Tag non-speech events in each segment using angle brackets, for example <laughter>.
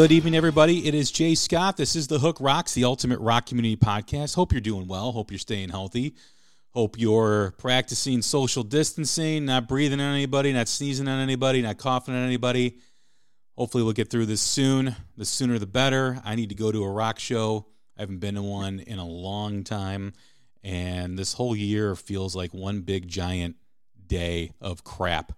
Good evening, everybody. It is Jay Scott. This is The Hook Rocks, the ultimate rock community podcast. Hope you're doing well. Hope you're staying healthy. Hope you're practicing social distancing, not breathing on anybody, not sneezing on anybody, not coughing on anybody. Hopefully, we'll get through this soon. The sooner the better. I need to go to a rock show. I haven't been to one in a long time. And this whole year feels like one big giant day of crap.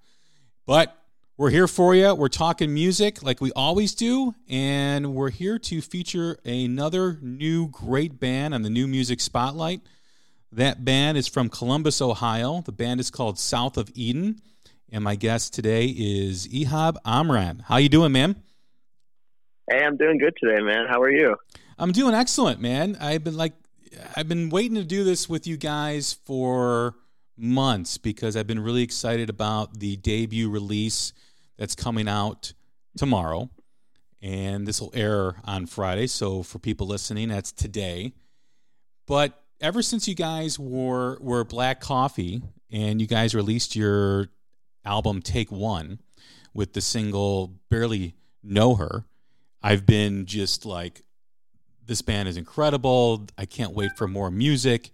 But we're here for you. We're talking music like we always do, and we're here to feature another new great band on the New Music Spotlight. That band is from Columbus, Ohio. The band is called South of Eden, and my guest today is Ehab Omran. How you doing, man? Hey, I'm doing good today, man. How are you? I'm doing excellent, man. I've been like I've been waiting to do this with you guys for months because I've been really excited about the debut release that's coming out tomorrow. And this will air on Friday. So for people listening, that's today. But ever since you guys were were Black Coffee and you guys released your album Take One with the single Barely Know Her, I've been just like this band is incredible. I can't wait for more music.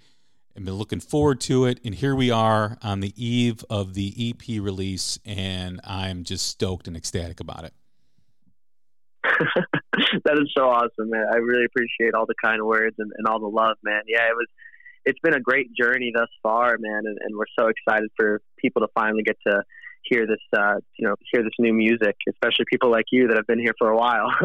I've been looking forward to it. And here we are on the eve of the EP release, and I'm just stoked and ecstatic about it. <laughs> that is so awesome, man. I really appreciate all the kind words and, and all the love, man. Yeah, it was it's been a great journey thus far, man, and, and we're so excited for people to finally get to hear this uh, you know hear this new music especially people like you that have been here for a while. <laughs>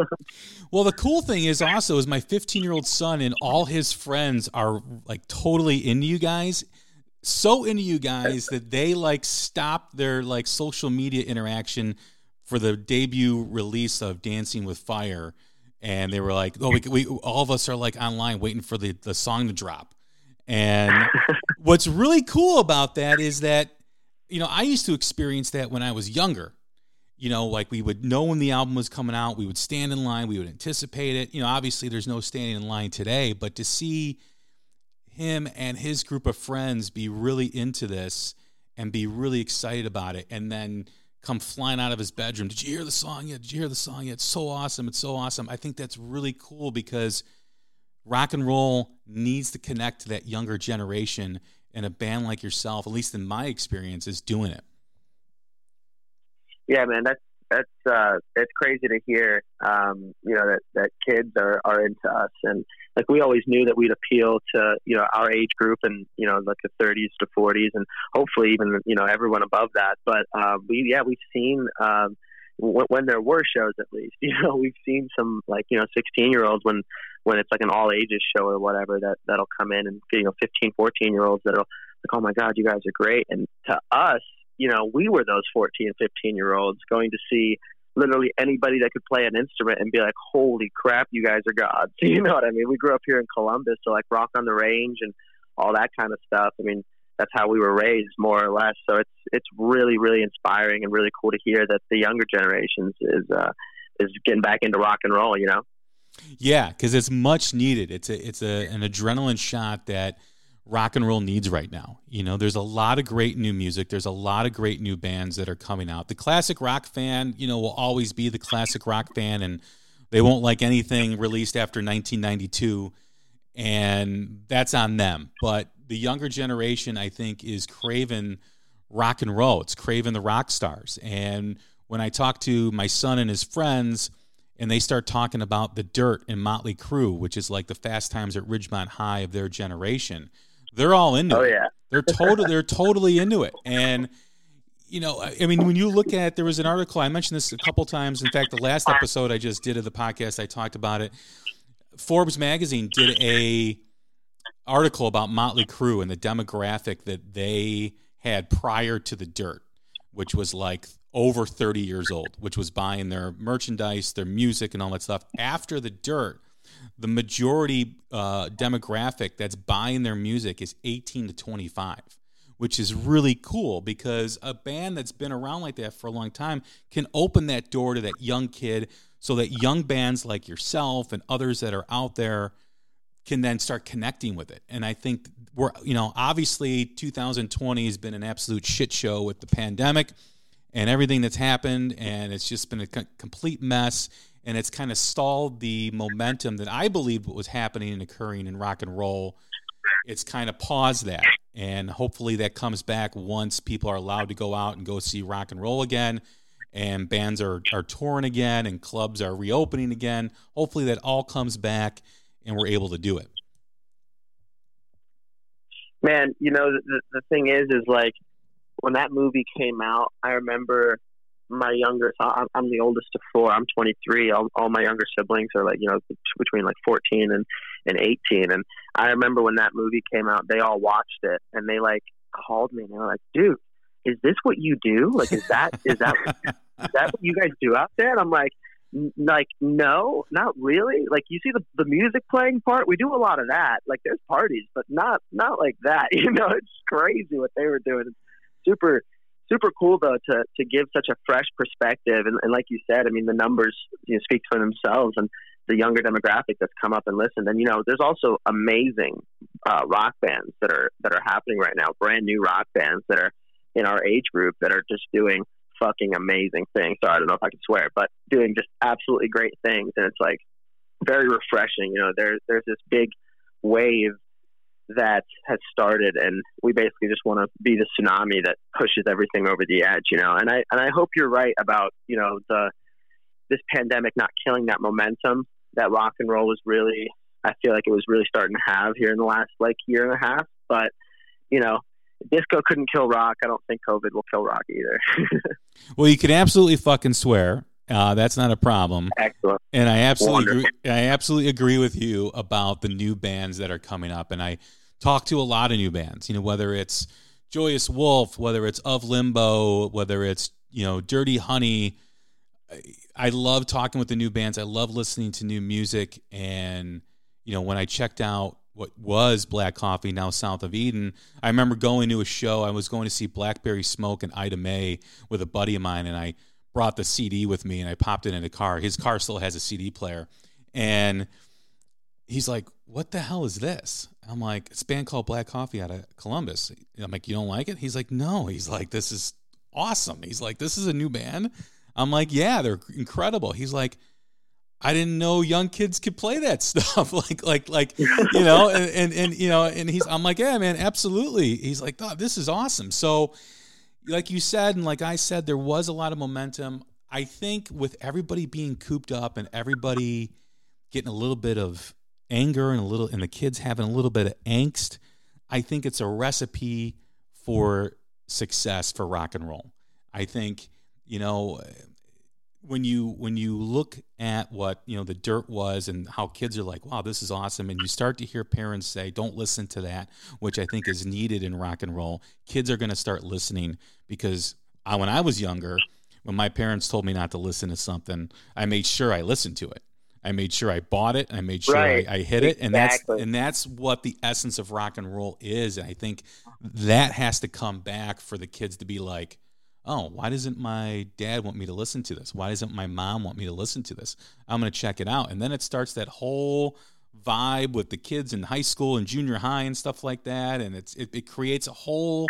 Well the cool thing is also is my 15 year old son and all his friends are like totally into you guys so into you guys that they like stopped their like social media interaction for the debut release of dancing with fire. And they were like oh we, we all of us are like online waiting for the, the song to drop. And <laughs> what's really cool about that is that you know, I used to experience that when I was younger. You know, like we would know when the album was coming out, we would stand in line, we would anticipate it. You know, obviously there's no standing in line today, but to see him and his group of friends be really into this and be really excited about it and then come flying out of his bedroom. Did you hear the song yet? Did you hear the song yet? It's so awesome. It's so awesome. I think that's really cool because rock and roll needs to connect to that younger generation and a band like yourself, at least in my experience, is doing it. Yeah, man, that's that's uh, it's crazy to hear. Um, you know that that kids are are into us, and like we always knew that we'd appeal to you know our age group, and you know like the 30s to 40s, and hopefully even you know everyone above that. But uh, we yeah we've seen. Um, when there were shows at least <laughs> you know we've seen some like you know 16 year olds when when it's like an all ages show or whatever that that'll come in and you know 15 14 year olds that'll like oh my god you guys are great. And to us you know we were those 14 15 year olds going to see literally anybody that could play an instrument and be like holy crap you guys are gods. <laughs> You know what i mean? We grew up here in columbus so like rock on the range and all that kind of stuff. I mean that's how we were raised more or less. So it's it's really really inspiring and really cool to hear that the younger generations is uh is getting back into rock and roll you know yeah, because it's much needed. It's a it's a an adrenaline shot that rock and roll needs right now. You know, there's a lot of great new music. There's a lot of great new bands that are coming out. The classic rock fan, you know, will always be the classic rock fan, and they won't like anything released after 1992, and that's on them. But the younger generation, I think, is craving rock and roll. It's craving the rock stars. And when I talk to my son and his friends and they start talking about the dirt and Motley Crue, which is like the Fast Times at Ridgemont High of their generation. They're all into oh, it. yeah. They're total they're totally into it. And you know, I mean, when you look at there was an article I mentioned this a couple times. In fact, the last episode I just did of the podcast, I talked about it. Forbes magazine did a article about Motley Crue and the demographic that they had prior to the dirt, which was like over 30 years old, which was buying their merchandise, their music, and all that stuff. After the dirt, the majority uh, demographic that's buying their music is 18 to 25, which is really cool because a band that's been around like that for a long time can open that door to that young kid so that young bands like yourself and others that are out there can then start connecting with it. And I think we're, you know, obviously 2020 has been an absolute shit show with the pandemic and everything that's happened, and it's just been a complete mess. and it's kind of stalled the momentum that I believed was happening and occurring in rock and roll. It's kind of paused that, and hopefully that comes back once people are allowed to go out and go see rock and roll again, and bands are are touring again, and clubs are reopening again. Hopefully that all comes back, and we're able to do it. Man, you know the the thing is, is like when that movie came out, I remember my younger, I'm, I'm the oldest of four. I'm 23. All, all my younger siblings are like, you know, between like 14 and, and 18. And I remember when that movie came out, they all watched it and they like called me and they were like, dude, is this what you do? Like, is that, is that, is that what you guys do out there? And I'm like, like no not really like you see the the music playing part we do a lot of that like there's parties but not not like that <laughs> you know it's crazy what they were doing super super cool though to to give such a fresh perspective. And, and like you said i mean the numbers you know, speak for themselves and the younger demographic that's come up and listened. And you know there's also amazing uh, rock bands that are that are happening right now brand new rock bands that are in our age group that are just doing fucking amazing things. So i don't know if i can swear but doing just absolutely great things. And it's like very refreshing. You know there's there's this big wave that has started and we basically just want to be the tsunami that pushes everything over the edge you know? And i and i hope you're right about you know the this pandemic not killing that momentum that rock and roll was really i feel like it was really starting to have here in the last like year and a half. But you know disco couldn't kill rock. I don't think covid will kill rock either. <laughs> Well you can absolutely fucking swear uh, that's not a problem. Excellent. And I absolutely agree, I absolutely agree with you about the new bands that are coming up. And I talk to a lot of new bands, you know, whether it's Joyous Wolf, whether it's Of Limbo, whether it's, you know, Dirty Honey. I love talking with the new bands. I love listening to new music. And, you know, when I checked out what was Black Coffee, now South of Eden, I remember going to a show. I was going to see Blackberry Smoke and Ida May with a buddy of mine, and I brought the CD with me and I popped it in a car. His car still has a CD player. And he's like, What the hell is this? I'm like, It's a band called Black Coffee out of Columbus. I'm like, You don't like it? He's like, No. He's like, This is awesome. He's like, This is a new band. I'm like, Yeah, they're incredible. He's like, I didn't know young kids could play that <laughs> stuff. like, like, like, you know, and, and, and, you know, and he's, I'm like, yeah, man, absolutely. He's like, oh, this is awesome. So, like you said, and like I said, there was a lot of momentum. I think with everybody being cooped up and everybody getting a little bit of anger and a little, and the kids having a little bit of angst, I think it's a recipe for success for rock and roll. I think, you know, when you when you look at what you know the dirt was and how kids are like wow this is awesome and you start to hear parents say don't listen to that which i think is needed in rock and roll kids are going to start listening because I, when i was younger when my parents told me not to listen to something i made sure i listened to it. I made sure i bought it. I made sure right. I, I, hit it. And that's and that's what the essence of rock and roll is. And i think that has to come back for the kids to be like oh, why doesn't my dad want me to listen to this? Why doesn't my mom want me to listen to this? I'm going to check it out. And then it starts that whole vibe with the kids in high school and junior high and stuff like that. And it's, it, it creates a whole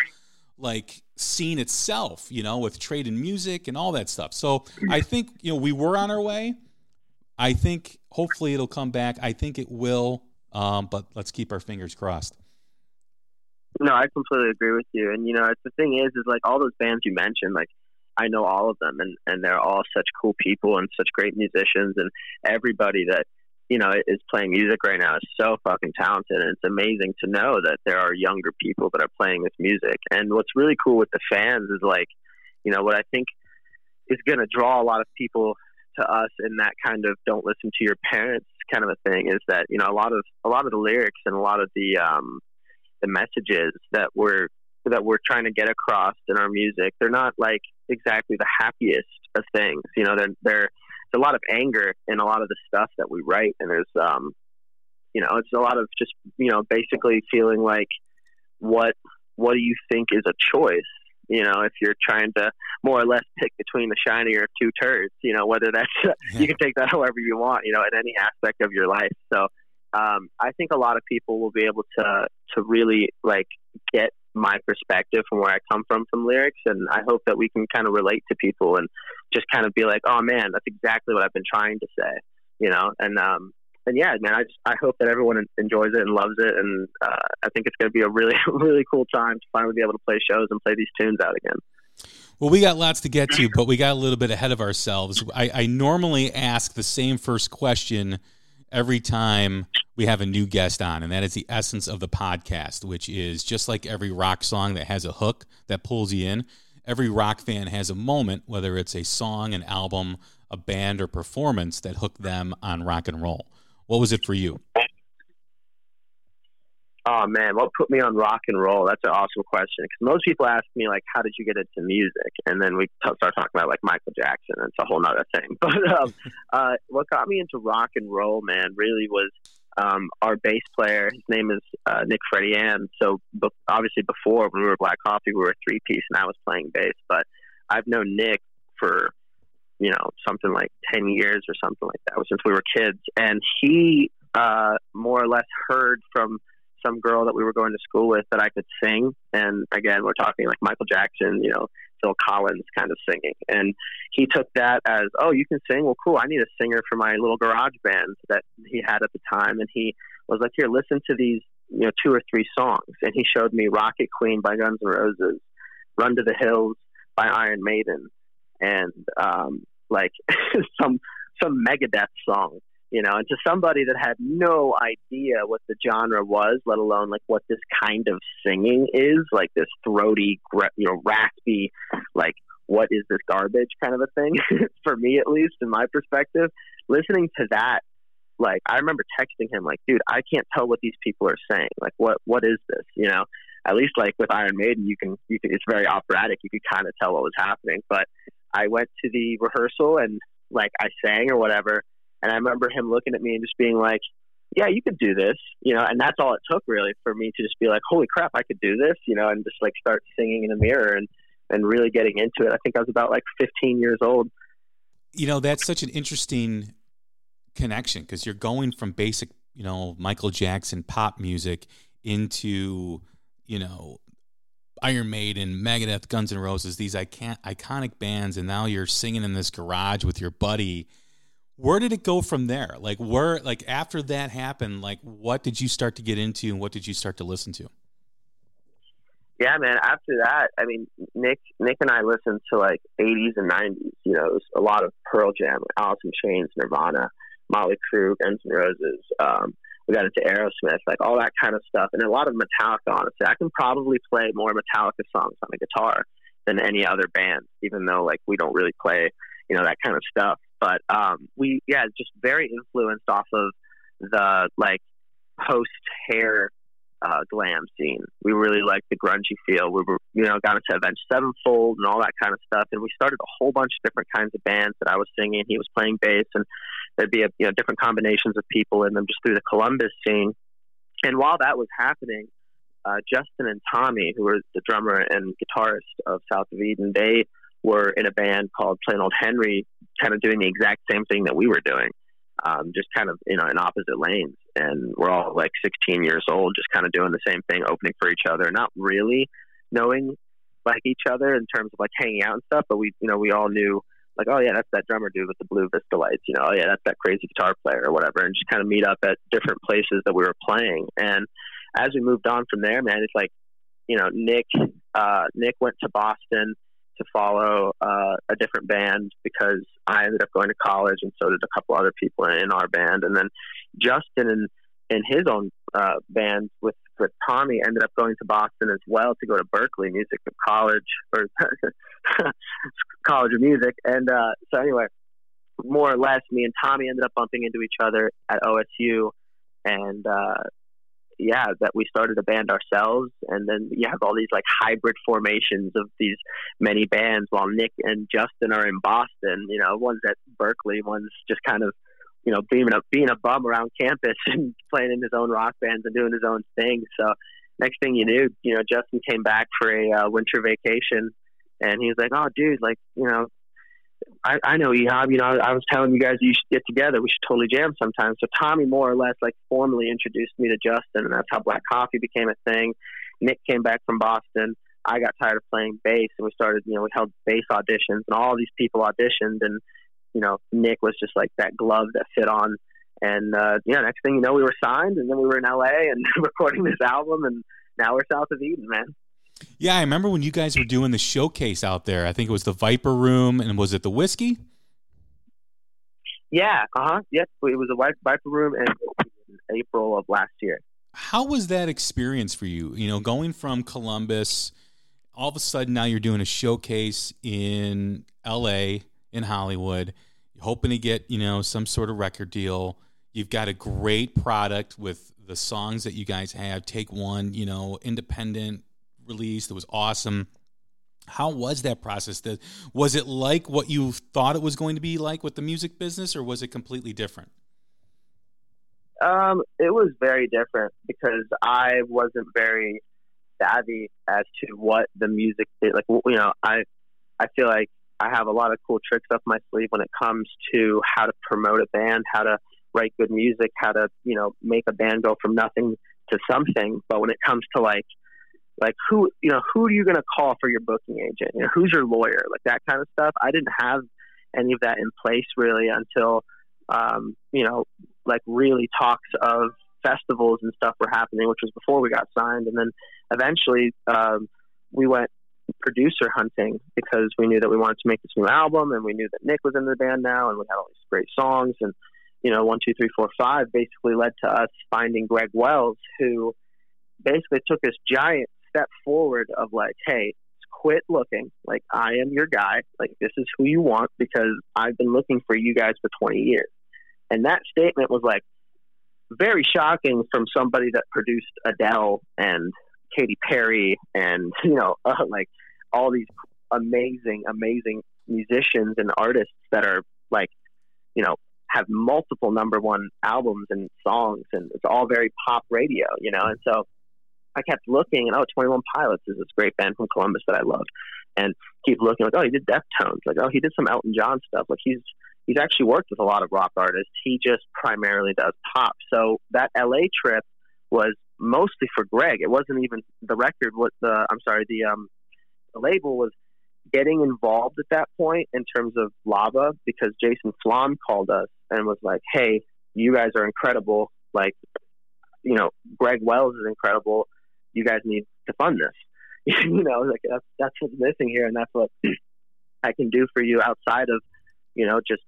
like scene itself, you know, with trade and music and all that stuff. So I <clears throat> think, you know, we were on our way. I think hopefully it'll come back. I think it will. Um, but let's keep our fingers crossed. No, I completely agree with you. And you know, the thing is, is like all those bands you mentioned, like I know all of them, and and they're all such cool people and such great musicians, and everybody that you know is playing music right now is so fucking talented, and it's amazing to know that there are younger people that are playing this music. And what's really cool with the fans is like, you know, what I think is going to draw a lot of people to us in that kind of don't listen to your parents kind of a thing is that you know a lot of a lot of the lyrics and a lot of the um the messages that we're that we're trying to get across in our music. They're not like exactly the happiest of things. You know, they're, they're there's a lot of anger in a lot of the stuff that we write, and there's um, you know, it's a lot of just you know basically feeling like what what do you think is a choice? You know, if you're trying to more or less pick between the shinier of two turds, you know, whether that's <laughs> you can take that however you want, you know, in any aspect of your life. So um, I think a lot of people will be able to to really like get my perspective from where I come from from lyrics, and I hope that we can kind of relate to people and just kind of be like, oh man, that's exactly what I've been trying to say, you know. And um, and yeah, man, I just I hope that everyone enjoys it and loves it, and uh, I think it's going to be a really <laughs> really cool time to finally be able to play shows and play these tunes out again. Well, we got lots to get to, but we got a little bit ahead of ourselves. I, I normally ask the same first question every time we have a new guest on, and that is the essence of the podcast, which is just like every rock song that has a hook that pulls you in. Every rock fan has a moment, whether it's a song, an album, a band, or performance that hooked them on rock and roll. What was it for you? Oh man, what put me on rock and roll? That's an awesome question because most people ask me like, "How did you get into music?" And then we t- start talking about like Michael Jackson. It's a whole nother thing. <laughs> But um, uh, what got me into rock and roll, man, really was um, our bass player. His name is uh, Nick Freddie Ann. So be- obviously, before when we were Black Coffee, we were a three piece, and I was playing bass. But I've known Nick for you know something like ten years or something like that since we were kids, and he uh, more or less heard from some girl that we were going to school with that I could sing. And again, we're talking like Michael Jackson, you know, Phil Collins kind of singing. And he took that as, oh, you can sing? Well, cool. I need a singer for my little garage band that he had at the time. And he was like, here, listen to these, you know, two or three songs. And he showed me Rocket Queen by Guns N' Roses, Run to the Hills by Iron Maiden, and um, like <laughs> some some Megadeth song you know, and to somebody that had no idea what the genre was, let alone like what this kind of singing is, like this throaty, you know, raspy, like what is this garbage kind of a thing, <laughs> for me at least, in my perspective, listening to that, like I remember texting him like, dude, I can't tell what these people are saying. Like, what what is this? You know, at least like with Iron Maiden, you can you can it's very operatic. You could kind of tell what was happening. But I went to the rehearsal and like I sang or whatever and I remember him looking at me and just being like, yeah, you could do this, you know, and that's all it took really for me to just be like, holy crap, I could do this, you know, and just like start singing in the mirror and, and really getting into it. I think I was about like 15 years old. You know, that's such an interesting connection because you're going from basic, you know, Michael Jackson pop music into, you know, Iron Maiden, Megadeth, Guns N' Roses, these icon- iconic bands, and now you're singing in this garage with your buddy where did it go from there? Like where like after that happened, like what did you start to get into and what did you start to listen to? Yeah, man. After that, I mean, Nick, Nick and I listened to like '80s and '90s. You know, it was a lot of Pearl Jam, Alice in Chains, Nirvana, Motley Crue, Guns N' Roses. Um, we got into Aerosmith, like all that kind of stuff, and a lot of Metallica. Honestly, I can probably play more Metallica songs on the guitar than any other band, even though like we don't really play, you know, that kind of stuff. But um, we, yeah, just very influenced off of the like post hair uh, glam scene. We really liked the grungy feel. We were, you know, got into Avenged Sevenfold and all that kind of stuff. And we started a whole bunch of different kinds of bands that I was singing. He was playing bass, and there'd be a, you know different combinations of people in them just through the Columbus scene. And while that was happening, uh, Justin and Tommy, who were the drummer and guitarist of South of Eden, they were in a band called Plain Old Henry, kind of doing the exact same thing that we were doing, um, just kind of you know in opposite lanes. And we're all like 16 years old, just kind of doing the same thing, opening for each other, not really knowing like each other in terms of like hanging out and stuff. But we, you know, we all knew like, oh yeah, that's that drummer dude with the blue Vistalites. You know, oh yeah, that's that crazy guitar player or whatever, and just kind of meet up at different places that we were playing. And as we moved on from there, man, it's like, you know, Nick, uh, Nick went to Boston to follow uh, a different band because I ended up going to college, and so did a couple other people in our band. And then Justin and in his own uh, band with with Tommy ended up going to Boston as well to go to Berklee Music College or <laughs> College of Music. And uh, so anyway, more or less, me and Tommy ended up bumping into each other at OSU, and uh, yeah, that we started a band ourselves, and then you have all these like hybrid formations of these many bands. While Nick and Justin are in Boston, you know, one's at Berklee, one's just kind of you know being a being a bum around campus <laughs> and playing in his own rock bands and doing his own thing. So next thing you knew, you know, Justin came back for a uh, winter vacation, and he was like, "Oh, dude, like you know, I, I know Ehab, you know, I, I was telling you guys you should get together. We should totally jam sometime. So Tommy more or less like formally introduced me to Justin, and that's how Black Coffee became a thing. Nick came back from Boston. I got tired of playing bass, and we started. You know, we held bass auditions, and all these people auditioned, and you know, Nick was just like that glove that fit on. And uh, yeah, next thing you know, we were signed, and then we were in LA and <laughs> recording this album, and now we're south of Eden, man. Yeah, I remember when you guys were doing the showcase out there. I think it was the Viper Room, and was it the Whisky? Yeah, uh huh. Yes, it was a Viper Room in April of last year. How was that experience for you? You know, going from Columbus, all of a sudden now you're doing a showcase in L.A. in Hollywood, hoping to get you know some sort of record deal. You've got a great product with the songs that you guys have. Take one, you know, independent release that was awesome. How was that process? Was it like what you thought it was going to be like with the music business, or was it completely different? Um, it was very different because I wasn't very savvy as to what the music did. Like, you know, I I feel like I have a lot of cool tricks up my sleeve when it comes to how to promote a band, how to write good music, how to you know make a band go from nothing to something. But when it comes to like like who you know who are you going to call for your booking agent? You know who's your lawyer? Like that kind of stuff. I didn't have any of that in place really until um, you know like really talks of festivals and stuff were happening which was before we got signed. And then eventually um, we went producer hunting because we knew that we wanted to make this new album and we knew that nick was in the band now and we had all these great songs. And you know one two three four five basically led to us finding greg wells who basically took this giant step forward of like, hey, quit looking. Like, I am your guy. Like, this is who you want because I've been looking for you guys for 20 years. And that statement was like very shocking from somebody that produced Adele and Katy Perry and, <laughs> you know, <laughs> uh, like all these amazing, amazing musicians and artists that are like, you know, have multiple number one albums and songs and it's all very pop radio, you know, and so I kept looking, and oh, 21 Pilots is this great band from Columbus that I love, and keep looking like, oh, he did Deftones, like oh, he did some Elton John stuff, like he's he's actually worked with a lot of rock artists. He just primarily does pop. So that LA trip was mostly for Greg. It wasn't even the record. What the I'm sorry, the um the label was getting involved at that point in terms of lava because Jason Flom called us and was like, hey, you guys are incredible. Like, you know, Greg Wells is incredible you guys need to fund this. <laughs> you know, like that's that's what's missing here, and that's what <clears throat> I can do for you outside of, you know, just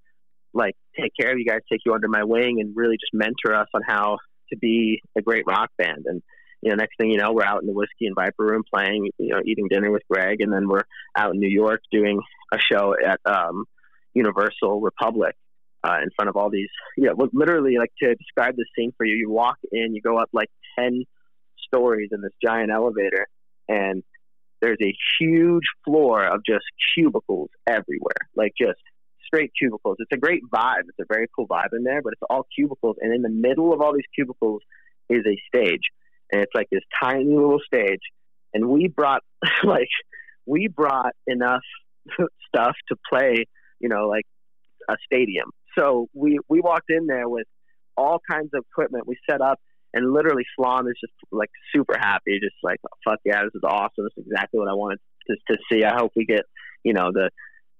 like take care of you guys, take you under my wing, and really just mentor us on how to be a great rock band. And you know, next thing you know, we're out in the Whisky and Viper room playing, you know, eating dinner with Greg, and then we're out in New York doing a show at um, Universal Republic. Uh, in front of all these, you know, literally, like to describe the scene for you, you walk in, you go up like 10 stories in this giant elevator, and there's a huge floor of just cubicles everywhere, like just straight cubicles. It's a great vibe. It's a very cool vibe in there, but it's all cubicles. And in the middle of all these cubicles is a stage. And it's like this tiny little stage. And we brought, <laughs> like, we brought enough <laughs> stuff to play, you know, like a stadium. So we, we walked in there with all kinds of equipment. We set up and literally Flom is just like super happy, just like fuck yeah, this is awesome. This is exactly what I wanted to, to see. I hope we get you know the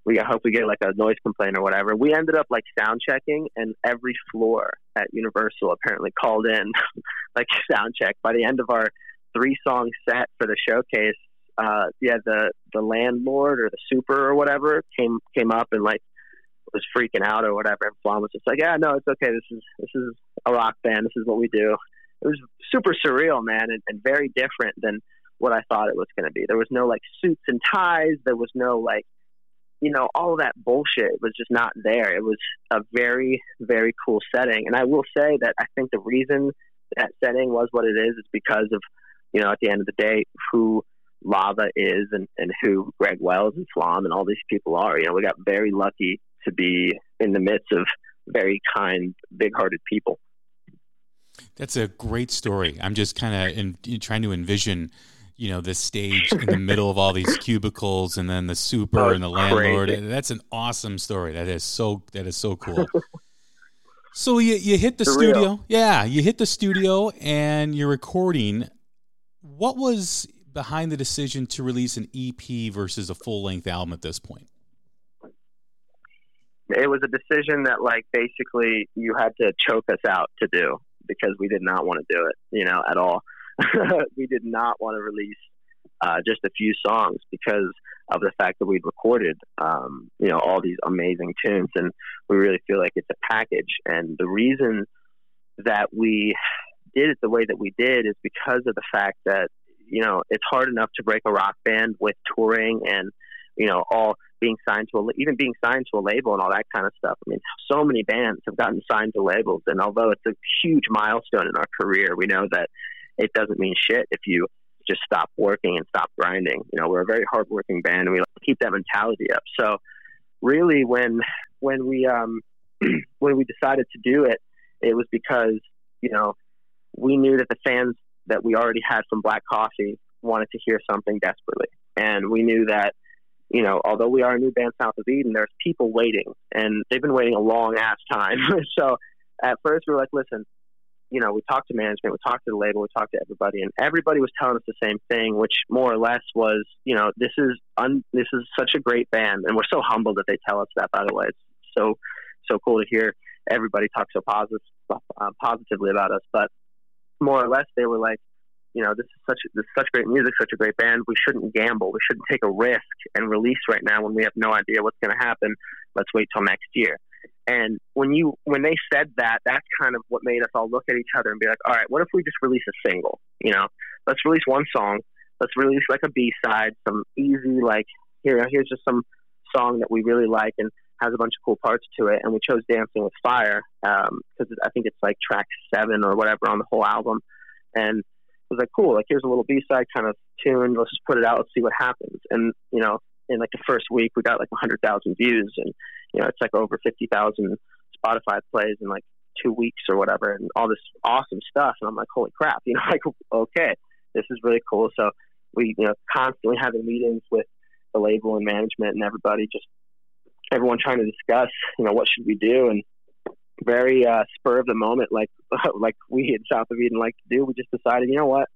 we I hope we get like a noise complaint or whatever. We ended up like sound checking, and every floor at Universal apparently called in <laughs> like sound check. By the end of our three song set for the showcase, uh, yeah, the the landlord or the super or whatever came came up and like was freaking out or whatever. And Flom was just like, yeah, no, it's okay. This is this is a rock band. This is what we do it was super surreal, man, and, and very different than what I thought it was going to be. There was no like suits and ties. There was no like, you know, all that bullshit was just not there. It was a very, very cool setting. And I will say that I think the reason that setting was what it is is because of, you know, at the end of the day, who Lava is and, and who Greg Wells and Flom and all these people are. You know, we got very lucky to be in the midst of very kind, big hearted people. That's a great story. I'm just kind of trying to envision, you know, this stage in the middle of all these cubicles, and then the super oh, and the landlord. Crazy. That's an awesome story. That is so. That is so cool. <laughs> so you you hit the studio, yeah. You hit the studio, and you're recording. what was behind the decision to release an EP versus a full length album at this point? It was a decision that, like, basically you had to choke us out to do because we did not want to do it, you know, at all. <laughs> we did not want to release uh, just a few songs because of the fact that we'd recorded, um, you know, all these amazing tunes, and we really feel like it's a package. And the reason that we did it the way that we did is because of the fact that you know it's hard enough to break a rock band with touring and you know all being signed to a even being signed to a label and all that kind of stuff. I mean, so many bands have gotten signed to labels, and although it's a huge milestone in our career, we know that it doesn't mean shit if you just stop working and stop grinding. You know, we're a very hardworking band, and we like keep that mentality up. So, really, when when we um, <clears throat> when we decided to do it, it was because you know we knew that the fans that we already had from Black Coffee wanted to hear something desperately, and we knew that you know, although we are a new band south of Eden, there's people waiting, and they've been waiting a long ass time. <laughs> so at first we were like, listen, you know, we talked to management, we talked to the label, we talked to everybody, and everybody was telling us the same thing, which more or less was, you know, this is un- this is such a great band, and we're so humbled that they tell us that. By the way, it's so so cool to hear everybody talk so positive uh, positively about us. But more or less, they were like, you know, this is such this is such great music, such a great band. We shouldn't gamble. We shouldn't take a risk and release right now when we have no idea what's going to happen. Let's wait till next year. And when you when they said that, that's kind of what made us all look at each other and be like, all right, what if we just release a single? You know, let's release one song. Let's release like a B side, some easy like here here's just some song that we really like and has a bunch of cool parts to it. And we chose Dancing with Fire because um, I think it's like track seven or whatever on the whole album. And was like, cool, like here's a little B side kind of tune. Let's just put it out. Let's see what happens. And you know, in like the first week, we got like a hundred thousand views, and you know, it's like over fifty thousand Spotify plays in like two weeks or whatever, and all this awesome stuff. And I'm like, holy crap, you know, <laughs> like okay, this is really cool. So we, you know, constantly having meetings with the label and management and everybody, just everyone trying to discuss, you know, what should we do, and very uh, spur of the moment, like <laughs> like we in South of Eden like to do. We just decided, you know what,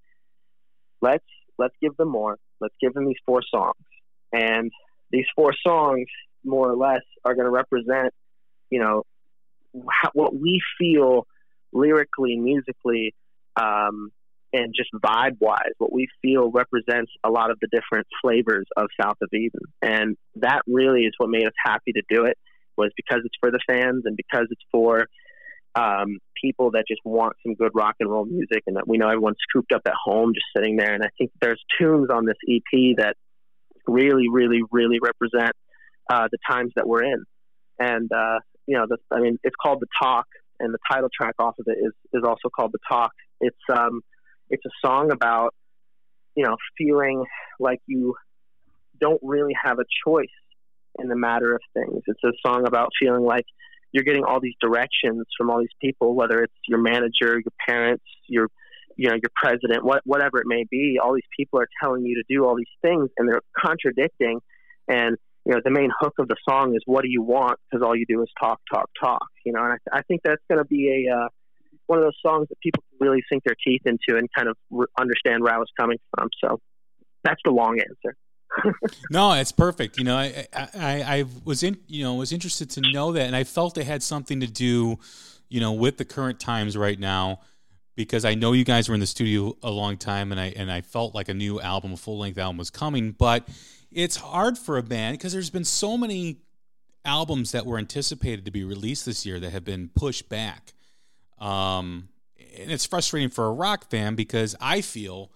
let's let's give them more. Let's give them these four songs, and these four songs, more or less, are going to represent, you know, how, what we feel lyrically, musically, um, and just vibe wise, what we feel represents a lot of the different flavors of South of Eden. And that really is what made us happy to do it was because it's for the fans and because it's for um, people that just want some good rock and roll music and that we know everyone's cooped up at home just sitting there. And I think there's tunes on this EP that really, really, really represent uh, the times that we're in. And, uh, you know, the, I mean, it's called The Talk and the title track off of it is, is also called The Talk. It's, um, it's a song about, you know, feeling like you don't really have a choice in the matter of things. It's a song about feeling like you're getting all these directions from all these people, whether it's your manager, your parents, your you know your president, what, whatever it may be. All these people are telling you to do all these things, and they're contradicting. And you know the main hook of the song is "What do you want?" Because all you do is talk, talk, talk. You know, and I, I think that's going to be a uh, one of those songs that people really sink their teeth into and kind of re- understand where I was coming from. So that's the long answer. No, it's perfect. You know, I, I, I was in, you know, was interested to know that, and I felt it had something to do, you know, with the current times right now, because I know you guys were in the studio a long time, and I and I felt like a new album, a full length album, was coming. But it's hard for a band because there's been so many albums that were anticipated to be released this year that have been pushed back. Um, and it's frustrating for a rock fan because I feel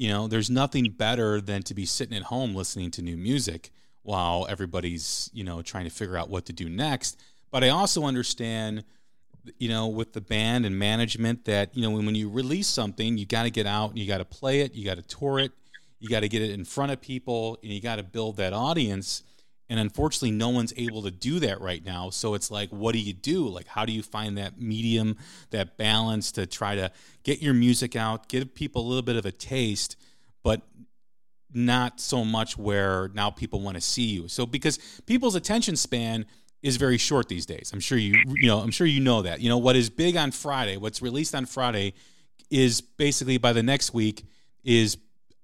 you know, there's nothing better than to be sitting at home listening to new music while everybody's, you know, trying to figure out what to do next. But I also understand, you know, with the band and management that, you know, when, when you release something, you got to get out and you got to play it, you got to tour it, you got to get it in front of people, and you got to build that audience. And unfortunately, no one's able to do that right now. So it's like, what do you do? Like, how do you find that medium, that balance to try to get your music out, give people a little bit of a taste, but not so much where now people want to see you. So because people's attention span is very short these days. I'm sure you you know, I'm sure you know that. You know what is big on Friday, what's released on Friday is basically by the next week is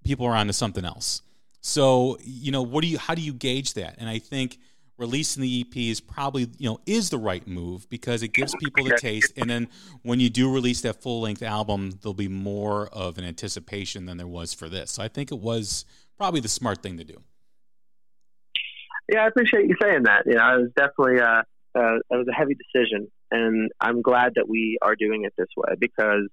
people are onto something else. So, you know, what do you how do you gauge that? And I think releasing the EP is probably, you know, is the right move because it gives people the taste and then when you do release that full-length album, there'll be more of an anticipation than there was for this. So I think it was probably the smart thing to do. Yeah, I appreciate you saying that. You know, it was definitely a, uh, it was a heavy decision, and I'm glad that we are doing it this way because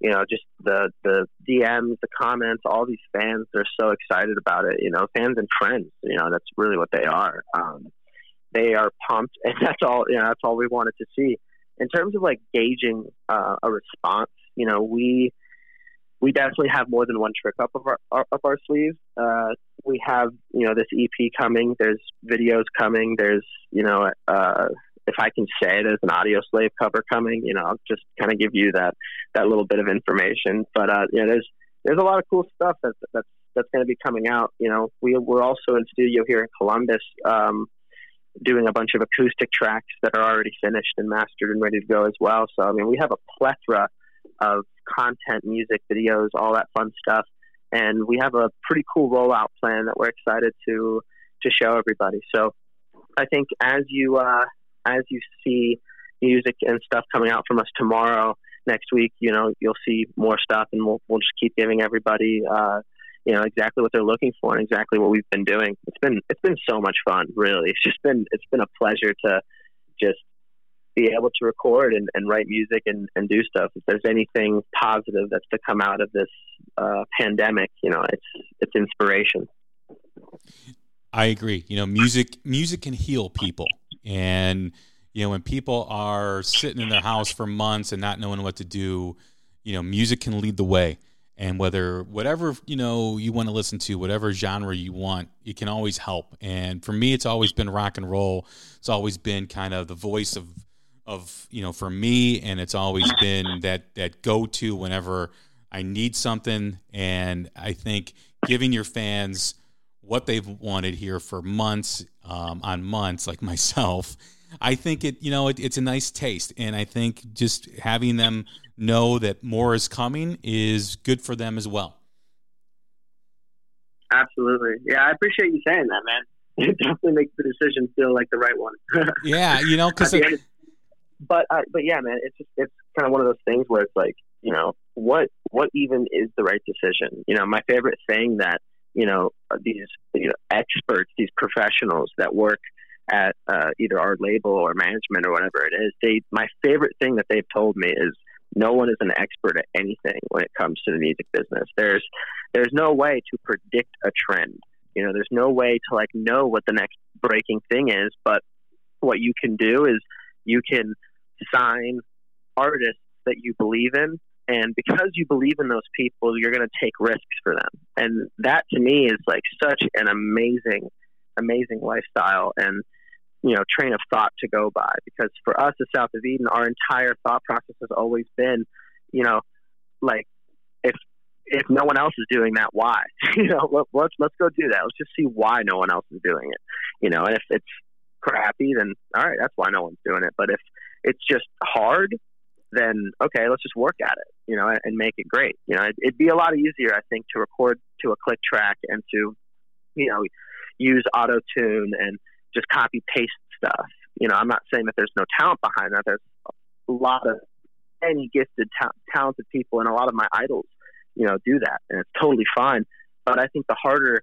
you know just the the DMs, the comments, all these fans they're so excited about it. You know, fans and friends. You know, that's really what they are. Um, they are pumped, <laughs> and that's all. You know, that's all we wanted to see. In terms of like gauging uh, a response, you know, we we definitely have more than one trick up of our, our up our sleeve. Uh, we have you know this EP coming. There's videos coming. There's you know uh, if I can say there's an audio slave cover coming. You know I'll just kind of give you that that little bit of information. But uh, you know there's there's a lot of cool stuff that's that's that's going to be coming out. You know we we're also in studio here in Columbus. Um, doing a bunch of acoustic tracks that are already finished and mastered and ready to go as well. So I mean, we have a plethora of content, music, videos, all that fun stuff. And we have a pretty cool rollout plan that we're excited to to show everybody. So I think as you uh, as you see music and stuff coming out from us tomorrow, next week, you know, you'll see more stuff, and we'll we'll just keep giving everybody. Uh, you know exactly what they're looking for and exactly what we've been doing. It's been it's been so much fun, really. <laughs> It's just been it's been a pleasure to just be able to record and, and write music and, and do stuff. If there's anything positive that's to come out of this uh, pandemic, you know, it's it's inspiration. I agree. You know, music music can heal people, and you know when people are sitting in their house for months and not knowing what to do, you know, music can lead the way. And whether whatever you know you want to listen to, whatever genre you want, it can always help. And for me, it's always been rock and roll. It's always been kind of the voice of of you know for me and it's always been that that go to whenever I need something and I think giving your fans what they've wanted here for months um, on months like myself I think it you know it, it's a nice taste. And I think just having them know that more is coming is good for them as well. Absolutely. Yeah I appreciate you saying that man. <laughs> It definitely makes the decision feel like the right one. <laughs> Yeah you know because but uh, but yeah, man, it's just it's kind of one of those things where it's like you know what what even is the right decision? You know, my favorite thing that you know these you know, experts, these professionals that work at uh, either our label or management or whatever it is, they my favorite thing that they've told me is no one is an expert at anything when it comes to the music business. There's there's no way to predict a trend. You know, there's no way to like know what the next breaking thing is, but what you can do is you can sign artists that you believe in. And because you believe in those people, you're going to take risks for them. And that to me is like such an amazing, amazing lifestyle and, you know, train of thought to go by. Because for us at South of Eden, our entire thought process has always been, you know, like if if no one else is doing that, why? <laughs> you know, let, let's let's go do that. Let's just see why no one else is doing it. You know, and if it's crappy, then all right, that's why no one's doing it. But if it's just hard, then okay, let's just work at it, you know, and, make it great. You know, it, it'd be a lot easier, I think, to record to a click track and to, you know, use auto tune and just copy paste stuff. You know, I'm not saying that there's no talent behind that. There's a lot of many gifted, ta- talented people, and a lot of my idols, you know, do that, and it's totally fine. But I think the harder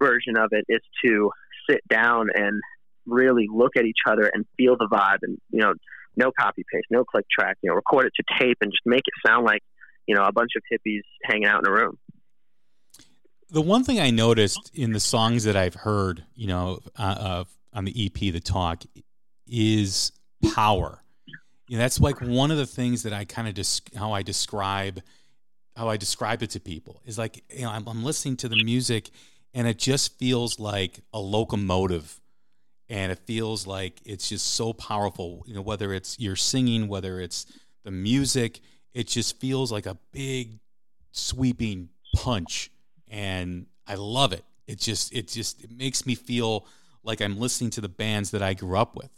version of it is to sit down and really look at each other and feel the vibe and you know no copy paste, no click track. You know, record it to tape and just make it sound like you know a bunch of hippies hanging out in a room. The one thing I noticed in the songs that I've heard, you know, uh, on the EP, the talk, is power. You know, that's like one of the things that I kind of just how I describe how I describe it to people is like you know I'm, I'm listening to the music and it just feels like a locomotive and it feels like it's just so powerful you know whether it's you're singing whether it's the music it just feels like a big sweeping punch and i love it it just it just it makes me feel like i'm listening to the bands that i grew up with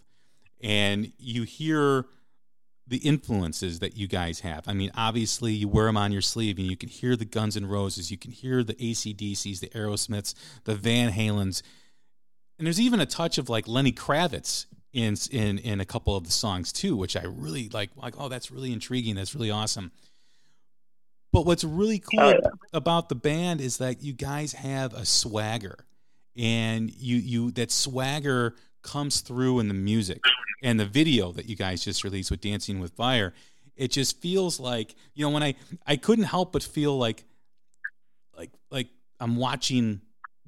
and you hear the influences that you guys have. I mean, obviously, you wear them on your sleeve, and you can hear the Guns and Roses, you can hear the AC/DCs, the Aerosmiths, the Van Halens, and there's even a touch of like Lenny Kravitz in in in a couple of the songs too, which I really like. Like, oh, that's really intriguing. That's really awesome. But what's really oh, cool oh, yeah. about the band is that you guys have a swagger, and you you that swagger comes through in the music and the video that you guys just released with Dancing with Fire. It just feels like you know when I I couldn't help but feel like like like I'm watching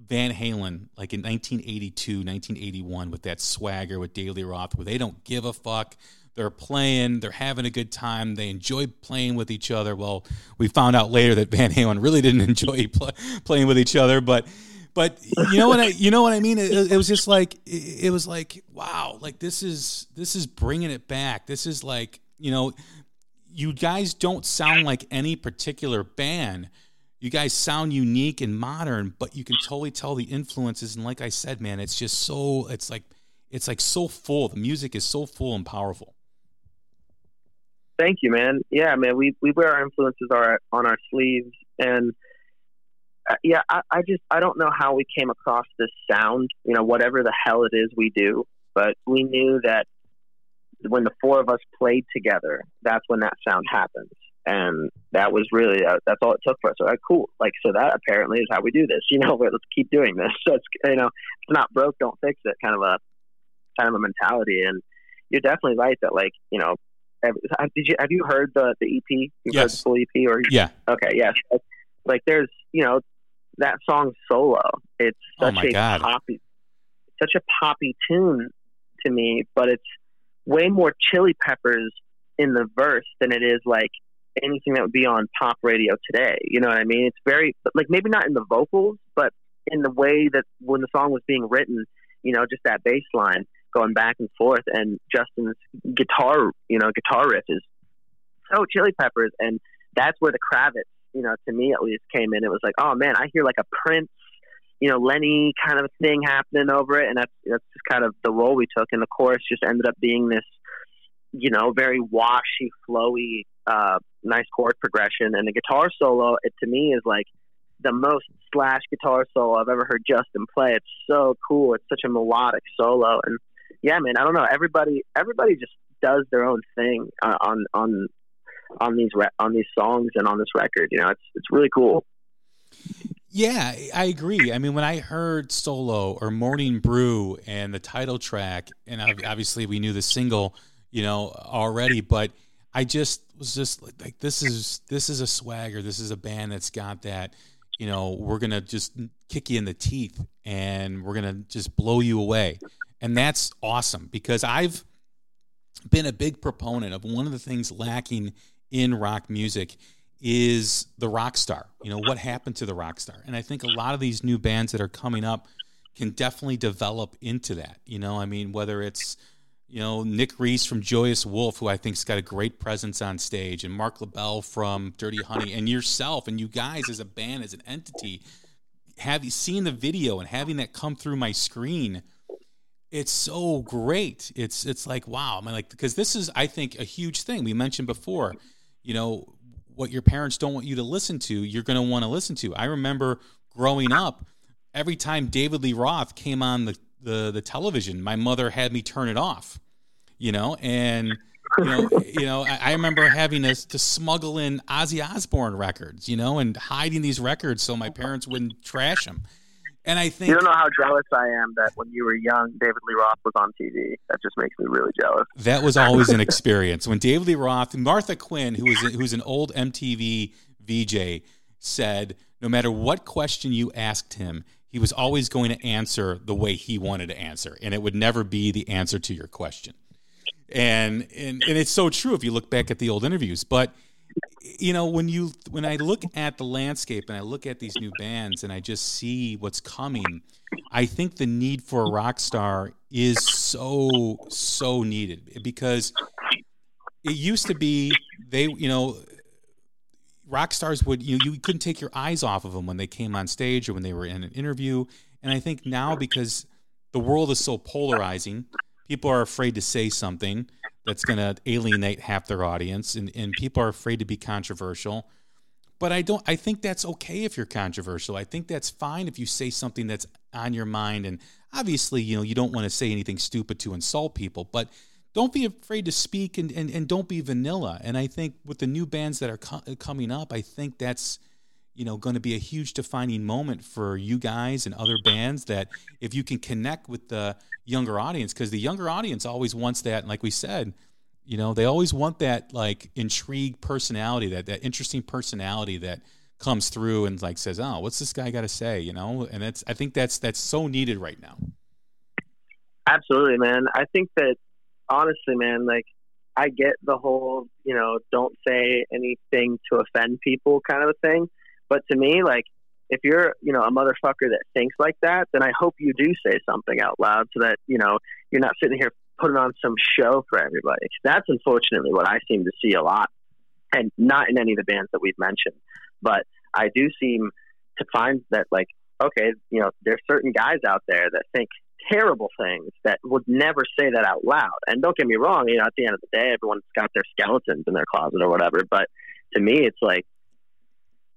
Van Halen like in 1982, 1981 with that swagger with David Lee Roth where they don't give a fuck. They're playing, they're having a good time, they enjoy playing with each other. Well, we found out later that Van Halen really didn't <laughs> enjoy play, playing with each other, but but you know what I you know what I mean? It, it was just like it was like wow, like this is this is bringing it back. This is like you know, you guys don't sound like any particular band you guys sound unique and modern, but you can totally tell the influences. And like I said, man, it's just so it's like it's like so full. The music is so full and powerful. Thank you, man. Yeah, man, we we wear our influences are on our sleeves, and uh, yeah, I, I just I don't know how we came across this sound. You know, whatever the hell it is we do, but we knew that when the four of us played together, that's when that sound happens and that was really uh, that's all it took for us. So like, cool, like so that apparently is how we do this. <laughs> You know, let's keep doing this. So it's you know, it's not broke, don't fix it. Kind of a kind of a mentality, and you're definitely right that like you know, have, did you have you heard the the EP? You yes. Heard the full EP or yeah? Okay, yes. Like there's you know that song solo. It's oh such oh a God. poppy, such a poppy tune to me, but it's way more Chili Peppers in the verse than it is like anything that would be on pop radio today. You know what I mean? It's very like maybe not in the vocals, but in the way that when the song was being written, you know, just that bass line going back and forth and Justin's guitar, you know, guitar riff is so chili peppers and that's where the Kravitz, you know, to me at least came in. It was like, oh man, I hear like a Prince, you know, Lenny kind of thing happening over it and that's that's just kind of the role we took and the chorus just ended up being this you know, very washy, flowy, uh, nice chord progression. And the guitar solo, it to me is like the most slash guitar solo I've ever heard Justin play. It's so cool. It's such a melodic solo. And yeah, man, I don't know. Everybody, everybody just does their own thing uh, on on on these re- on these songs and on this record. You know, it's it's really cool. Yeah, I agree. I mean, when I heard Solo or Morning Brew and the title track, and obviously we knew the single, you know, already, but I just was just like, this is this is a swagger. This is a band that's got that. You know, we're gonna just kick you in the teeth, and we're gonna just blow you away, and that's awesome because I've been a big proponent of one of the things lacking in rock music is the rock star. You know, what happened to the rock star? And I think a lot of these new bands that are coming up can definitely develop into that. You know, I mean, whether it's you know, Nick Reese from Joyous Wolf, who I think's got a great presence on stage, and Marc LaBelle from Dirty Honey, and yourself and you guys as a band, as an entity, have you seen the video and having that come through my screen? It's so great. It's it's like wow. I mean, like because this is I think a huge thing we mentioned before. You know what your parents don't want you to listen to, you're going to want to listen to. I remember growing up, every time David Lee Roth came on the the the television, my mother had me turn it off. You know, and you know, <laughs> you know, I, I remember having to, to smuggle in Ozzy Osbourne records, you know, and hiding these records so my parents wouldn't trash them. And I think you don't know how jealous I am that when you were young, David Lee Roth was on TV. That just makes me really jealous. That was always an <laughs> experience when David Lee Roth, Martha Quinn, who was who's an old MTV VJ, said no matter what question you asked him, he was always going to answer the way he wanted to answer, and it would never be the answer to your question. And and and it's so true if you look back at the old interviews. But you know, when you when I look at the landscape and I look at these new bands and I just see what's coming, I think the need for a rock star is so so needed because it used to be they you know rock stars would you you couldn't take your eyes off of them when they came on stage or when they were in an interview. And I think now because the world is so polarizing, people are afraid to say something that's going to alienate half their audience, and, and people are afraid to be controversial. But I don't. I think that's okay if you're controversial. I think that's fine if you say something that's on your mind. And obviously, you know, you don't want to say anything stupid to insult people, but don't be afraid to speak and, and, and don't be vanilla. And I think with the new bands that are co- uh, coming up, I think that's you know going to be a huge defining moment for you guys and other bands that if you can connect with the younger audience because the younger audience always wants that like we said you know they always want that like intrigue personality that that interesting personality that comes through and like says oh what's this guy got to say? You know? And that's i think that's that's so needed right now. Absolutely man. I think that honestly man like i get the whole you know don't say anything to offend people kind of a thing but to me, like, if you're, you know, a motherfucker that thinks like that, then I hope you do say something out loud so that, you know, you're not sitting here putting on some show for everybody. That's unfortunately what I seem to see a lot. And not in any of the bands that we've mentioned. But I do seem to find that, like, okay, you know, there's certain guys out there that think terrible things that would never say that out loud. And don't get me wrong, you know, at the end of the day, everyone's got their skeletons in their closet or whatever. But to me, it's like,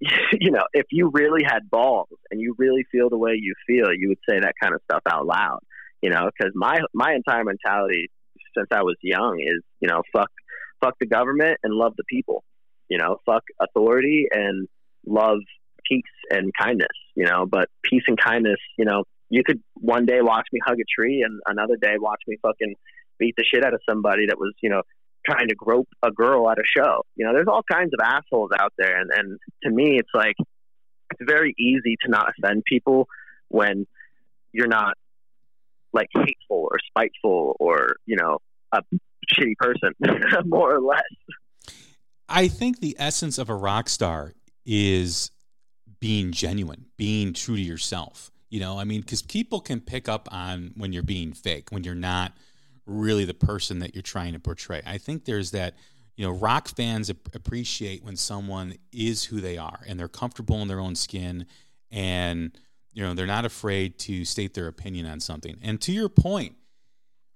<laughs> you know, if you really had balls and you really feel the way you feel, you would say that kind of stuff out loud. You know, because my my entire mentality since I was young is, you know, fuck fuck the government and love the people. You know, fuck authority and love peace and kindness. You know, but peace and kindness, you know, you could one day watch me hug a tree and another day watch me fucking beat the shit out of somebody that was, you know, trying to grope a girl at a show. You know, there's all kinds of assholes out there, and and to me, it's like it's very easy to not offend people when you're not like hateful or spiteful or you know a shitty person, <laughs> more or less. I think the essence of a rock star is being genuine, being true to yourself. You know, I mean, because people can pick up on when you're being fake, when you're not really the person that you're trying to portray. I think there's that, you know, rock fans appreciate when someone is who they are and they're comfortable in their own skin and, you know, they're not afraid to state their opinion on something. And to your point,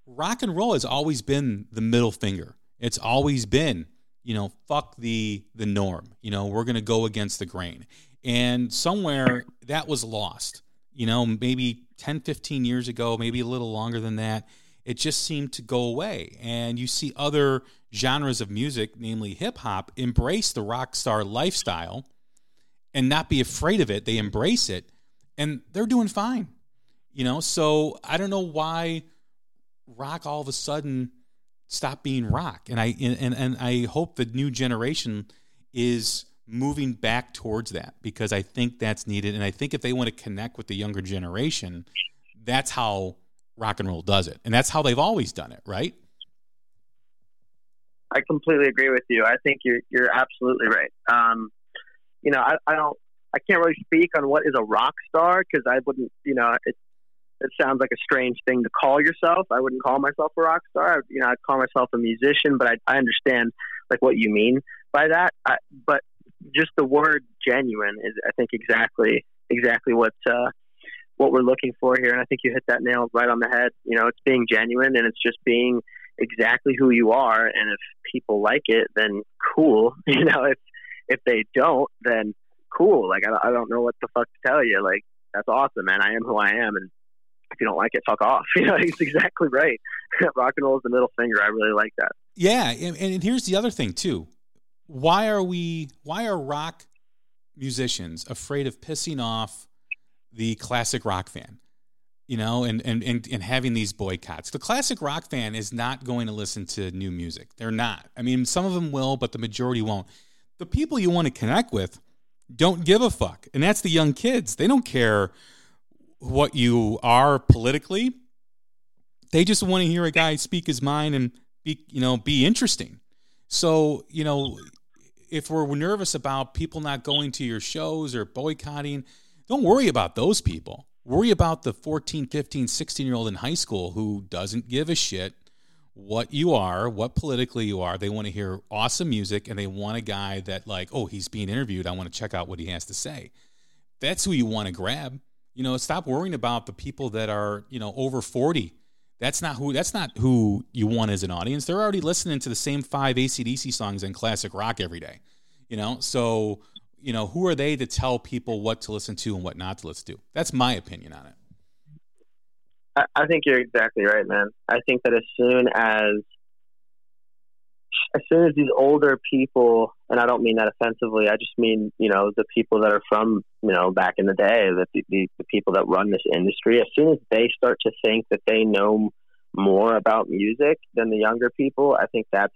rock and roll has always been the middle finger. It's always been, you know, fuck the the norm. You know, we're going to go against the grain. And somewhere that was lost. You know, maybe 10, 15 years ago, maybe a little longer than that it just seemed to go away. And you see other genres of music, namely hip hop, embrace the rock star lifestyle and not be afraid of it. They embrace it and they're doing fine. You know, so I don't know why rock all of a sudden stopped being rock. And I and, and I hope the new generation is moving back towards that because I think that's needed. And I think if they want to connect with the younger generation, that's how rock and roll does it. And that's how they've always done it, right? I completely agree with you. I think you're you're absolutely right. Um, you know, I, I don't, I can't really speak on what is a rock star because I wouldn't, you know, it it sounds like a strange thing to call yourself. I wouldn't call myself a rock star. I, you know, I'd call myself a musician, but I, I understand like what you mean by that. I, but just the word genuine is, I think, exactly exactly what uh, what we're looking for here. And I think you hit that nail right on the head. You know, it's being genuine and it's just being exactly who you are. And if people like it, then cool. <laughs> You know, if if they don't, then cool. Like I, I don't know what the fuck to tell you. Like that's awesome, man. I am who I am, and if you don't like it, fuck off. <laughs> You know, he's exactly right. <laughs> Rock and roll is the middle finger. I really like that. Yeah, and, and here's the other thing too. Why are we? Why are rock musicians afraid of pissing off the classic rock fan, you know, and, and, and, and having these boycotts. The classic rock fan is not going to listen to new music. They're not. I mean, some of them will, but the majority won't. The people you want to connect with don't give a fuck. And that's the young kids. They don't care what you are politically. They just want to hear a guy speak his mind and be, you know, be interesting. So, you know, if we're nervous about people not going to your shows or boycotting, don't worry about those people. Worry about the 14, 15, 16 year old in high school who doesn't give a shit what you are, what politically you are. They want to hear awesome music and they want a guy that, like, oh, he's being interviewed. I want to check out what he has to say. That's who you want to grab. You know, stop worrying about the people that are, you know, over 40 That's not who. That's not who you want as an audience. They're already listening to the same five AC/DC songs and classic rock every day. You know, so you know who are they to tell people what to listen to and what not to listen to? That's my opinion on it. I, I think you're exactly right, man. I think that as soon as as soon as these older people, and I don't mean that offensively, I just mean you know the people that are from you know back in the day, the, the, the people that run this industry, as soon as they start to think that they know more about music than the younger people, I think that's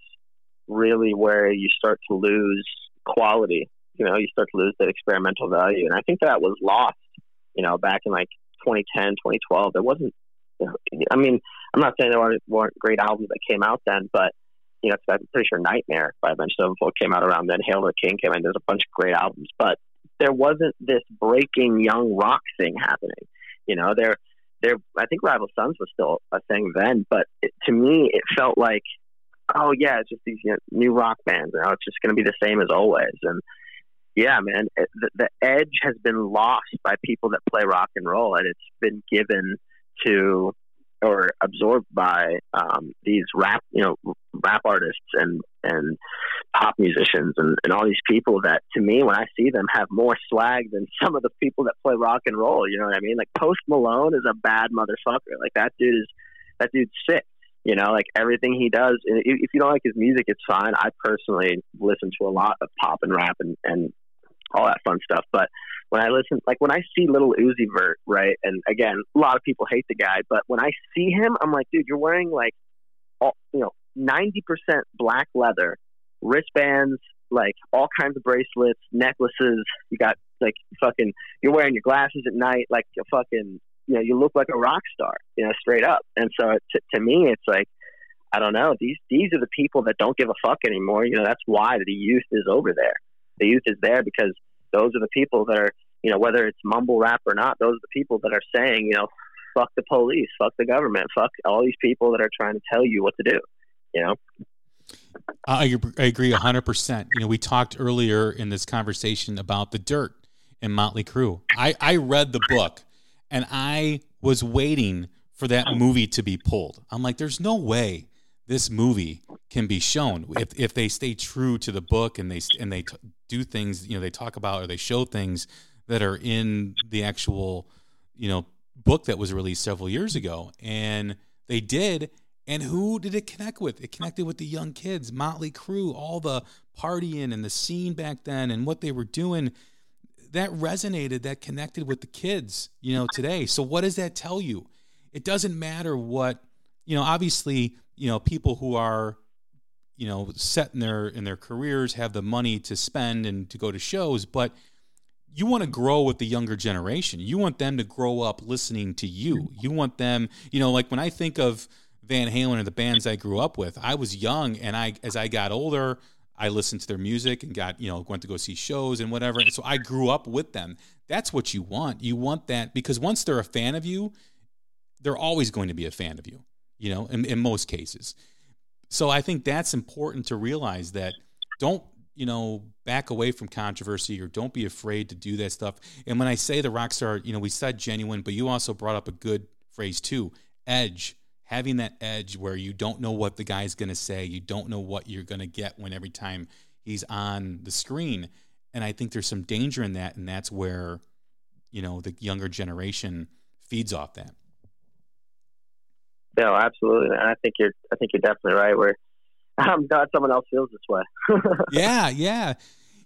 really where you start to lose quality. You know, you start to lose that experimental value, and I think that was lost. You know, back in like 2010, 2012, there wasn't. I mean, I'm not saying there weren't, weren't great albums that came out then, but you know, I'm pretty sure Nightmare by Avenged Sevenfold came out around then. Hail the King came in. There's a bunch of great albums, but there wasn't this breaking young rock thing happening. You know, there, there. I think Rival Sons was still a thing then, but it, to me, it felt like, oh yeah, it's just these you know, new rock bands. You know, it's just going to be the same as always. And yeah, man, it, the, the edge has been lost by people that play rock and roll, and it's been given to or absorbed by um, these rap, you know, rap artists and and pop musicians and, and all these people that, to me, when I see them, have more swag than <laughs> some of the people that play rock and roll. You know what I mean? Like Post Malone is a bad motherfucker. Like that dude is that dude's sick. You know, like everything he does. If you don't like his music, it's fine. I personally listen to a lot of pop and rap and and all that fun stuff, but when I listen, like when I see Little Uzi Vert, right? And again, a lot of people hate the guy, but when I see him, I'm like, dude, you're wearing like, all, you know, 90% black leather, wristbands, like all kinds of bracelets, necklaces. You got like fucking, you're wearing your glasses at night, like a fucking, you know, you look like a rock star, you know, straight up. And so to, to me, it's like, I don't know. These these are the people that don't give a fuck anymore. You know, that's why the youth is over there. The youth is there because those are the people that are, you know, whether it's mumble rap or not, those are the people that are saying, you know, fuck the police, fuck the government, fuck all these people that are trying to tell you what to do, you know? I, I agree 100%. You know, we talked earlier in this conversation about the dirt in Motley Crue. I, I read the book and I was waiting for that movie to be pulled. I'm like, there's no way this movie can be shown if if they stay true to the book and they and they t- do things you know they talk about or they show things that are in the actual you know book that was released several years ago and they did. And who did it connect with? It connected with the young kids motley crue all the partying and the scene back then and what they were doing. That resonated that connected with the kids you know today. So what does that tell you? It doesn't matter what you know obviously you know people who are you know set in their in their careers have the money to spend and to go to shows but you want to grow with the younger generation. You want them to grow up listening to you. You want them you know like when i think of van halen and the bands i grew up with i was young and i as i got older i listened to their music and got you know went to go see shows and whatever and so i grew up with them. That's what you want. You want that because once they're a fan of you they're always going to be a fan of you you know, in, in most cases. So I think that's important to realize that don't, you know, back away from controversy or don't be afraid to do that stuff. And when I say the rock star, you know, we said genuine, but you also brought up a good phrase too edge. Having that edge where you don't know what the guy's going to say, you don't know what you're going to get when every time he's on the screen. And I think there's some danger in that. And that's where, you know, the younger generation feeds off that. No, absolutely, And I think you're. I think you're definitely right. Where I'm glad someone else feels this way. <laughs> yeah, yeah.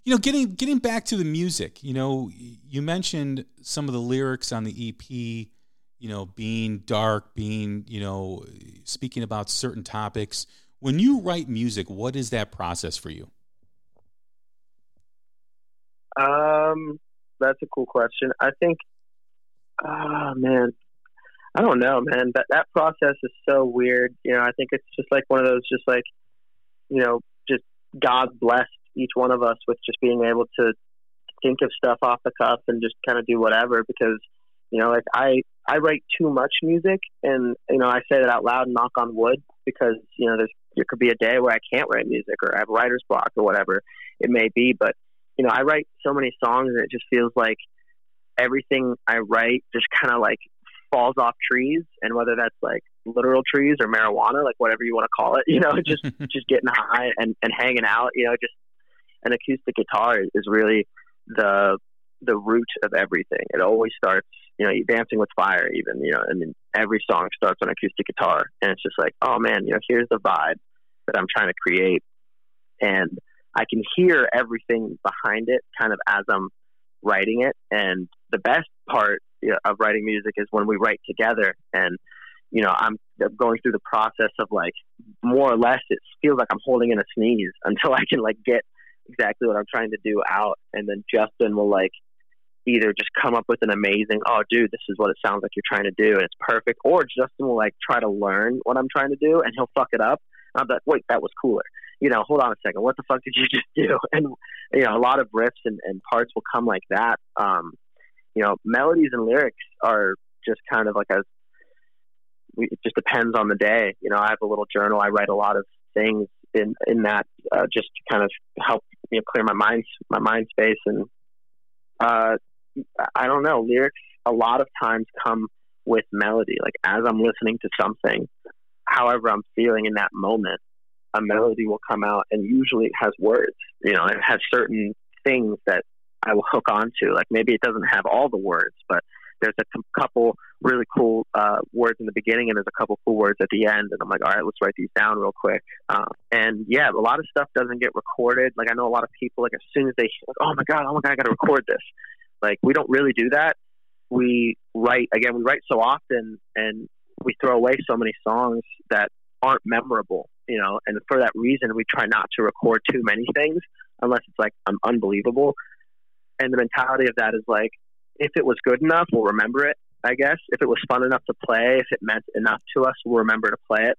You know, getting getting back to the music. You know, you mentioned some of the lyrics on the EP. You know, being dark, being you know, speaking about certain topics. When you write music, what is that process for you? Um, that's a cool question. I think, ah, oh, man, I don't know, man. That that process is so weird. You know, I think it's just like one of those, just like, you know, just God blessed each one of us with just being able to think of stuff off the cuff and just kind of do whatever. Because, you know, like I I write too much music, and you know, I say that out loud knock on wood because you know, there's there could be a day where I can't write music or I have writer's block or whatever it may be. But you know, I write so many songs, and it just feels like everything I write just kind of like falls off trees and whether that's like literal trees or marijuana, like whatever you want to call it. <laughs> You know, just <laughs> just getting high and and hanging out. You know, just an acoustic guitar is really the the root of everything. It always starts, you know, Dancing with Fire, even, you know, I mean, every song starts on acoustic guitar. And it's just like, oh man, you know, here's the vibe that I'm trying to create. And I can hear everything behind it kind of as I'm writing it. And the best part you know, of writing music is when we write together. And, you know, I'm going through the process of like, more or less, it feels like I'm holding in a sneeze until I can like get exactly what I'm trying to do out. And then Justin will like either just come up with an amazing, oh, dude, this is what it sounds like you're trying to do, and it's perfect, or Justin will like try to learn what I'm trying to do, and he'll fuck it up. And I'm like, wait, that was cooler. You know, hold on a second, what the fuck did you <laughs> just do? And you know, a lot of riffs and, and parts will come like that. Um, you know, melodies and lyrics are just kind of like It just depends on the day. You know, I have a little journal. I write a lot of things in in that uh, just to kind of help you know clear my mind my mind space and uh, I don't know lyrics a lot of times come with melody like as I'm listening to something however I'm feeling in that moment a melody will come out and usually it has words you know it has certain things that I will hook onto like maybe it doesn't have all the words but there's a couple really cool uh, words in the beginning and there's a couple cool words at the end and i'm like all right let's write these down real quick. Uh, and yeah a lot of stuff doesn't get recorded. Like i know a lot of people like as soon as they like, oh my god oh my god i gotta record this like we don't really do that. We write again we write so often and we throw away so many songs that aren't memorable you know and for that reason we try not to record too many things unless it's like um, unbelievable. And the mentality of that is like if it was good enough, we'll remember it. I guess if it was fun enough to play, if it meant enough to us, we'll remember to play it.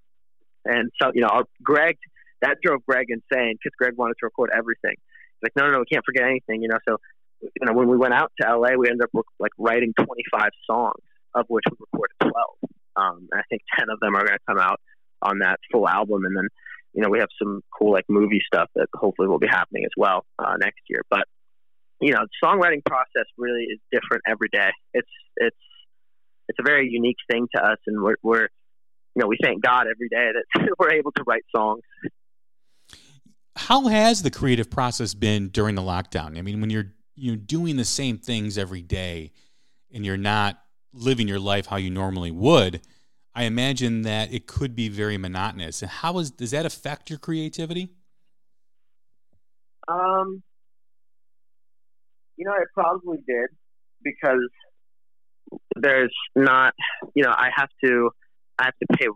And so, you know, our, Greg, that drove Greg insane because Greg wanted to record everything. Like, no, no, no, we can't forget anything, you know. So, you know, when we went out to LA, we ended up like writing 25 songs, of which we recorded 12. Um, and I think 10 of them are going to come out on that full album. And then, you know, we have some cool like movie stuff that hopefully will be happening as well uh, next year. But you know, the songwriting process really is different every day. It's it's it's a very unique thing to us, and we're, we're you know we thank God every day that <laughs> we're able to write songs. How has the creative process been during the lockdown? I mean, when you're you're doing the same things every day, and you're not living your life how you normally would, I imagine that it could be very monotonous. And how is does that affect your creativity? Um, you know, it probably did because there's not, you know, I have to, I have to pay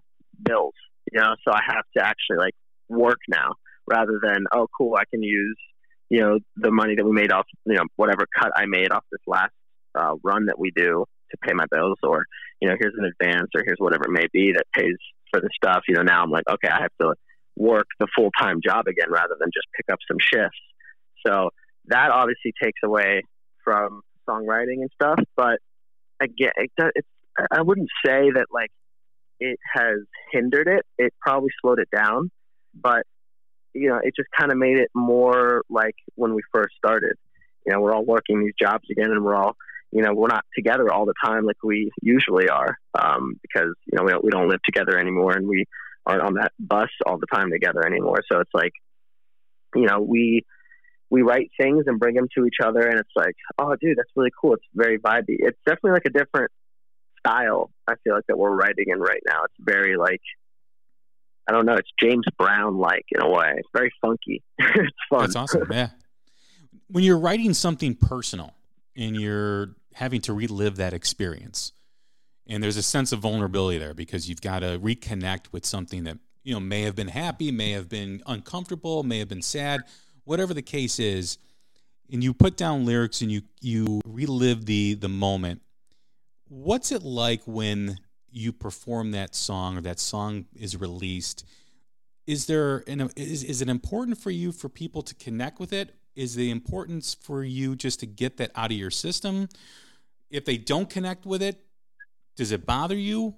bills, you know, so I have to actually like work now rather than, oh, cool, I can use, you know, the money that we made off, you know, whatever cut I made off this last uh, run that we do to pay my bills or, you know, here's an advance or here's whatever it may be that pays for the stuff. You know, now I'm like, okay, I have to work the full time job again rather than just pick up some shifts. So that obviously takes away from songwriting and stuff. But again, it, it's I wouldn't say that like it has hindered it. It probably slowed it down, but you know, it just kind of made it more like when we first started. You know, we're all working these jobs again, and we're all you know we're not together all the time like we usually are um, because you know we don't, we don't live together anymore, and we aren't on that bus all the time together anymore. So it's like you know we we write things and bring them to each other, and it's like, oh, dude, that's really cool. It's very vibey. It's definitely like a different style. I feel like that we're writing in right now. It's very like I don't know. It's James Brown like in a way. It's very funky. <laughs> it's fun. That's awesome. Yeah. When you're writing something personal and you're having to relive that experience, and there's a sense of vulnerability there because you've got to reconnect with something that you know may have been happy, may have been uncomfortable, may have been sad whatever the case is, and you put down lyrics and you you relive the the moment. What's it like when you perform that song or that song is released? Is there an, is is it important for you for people to connect with it? Is the importance for you just to get that out of your system? If they don't connect with it, does it bother you?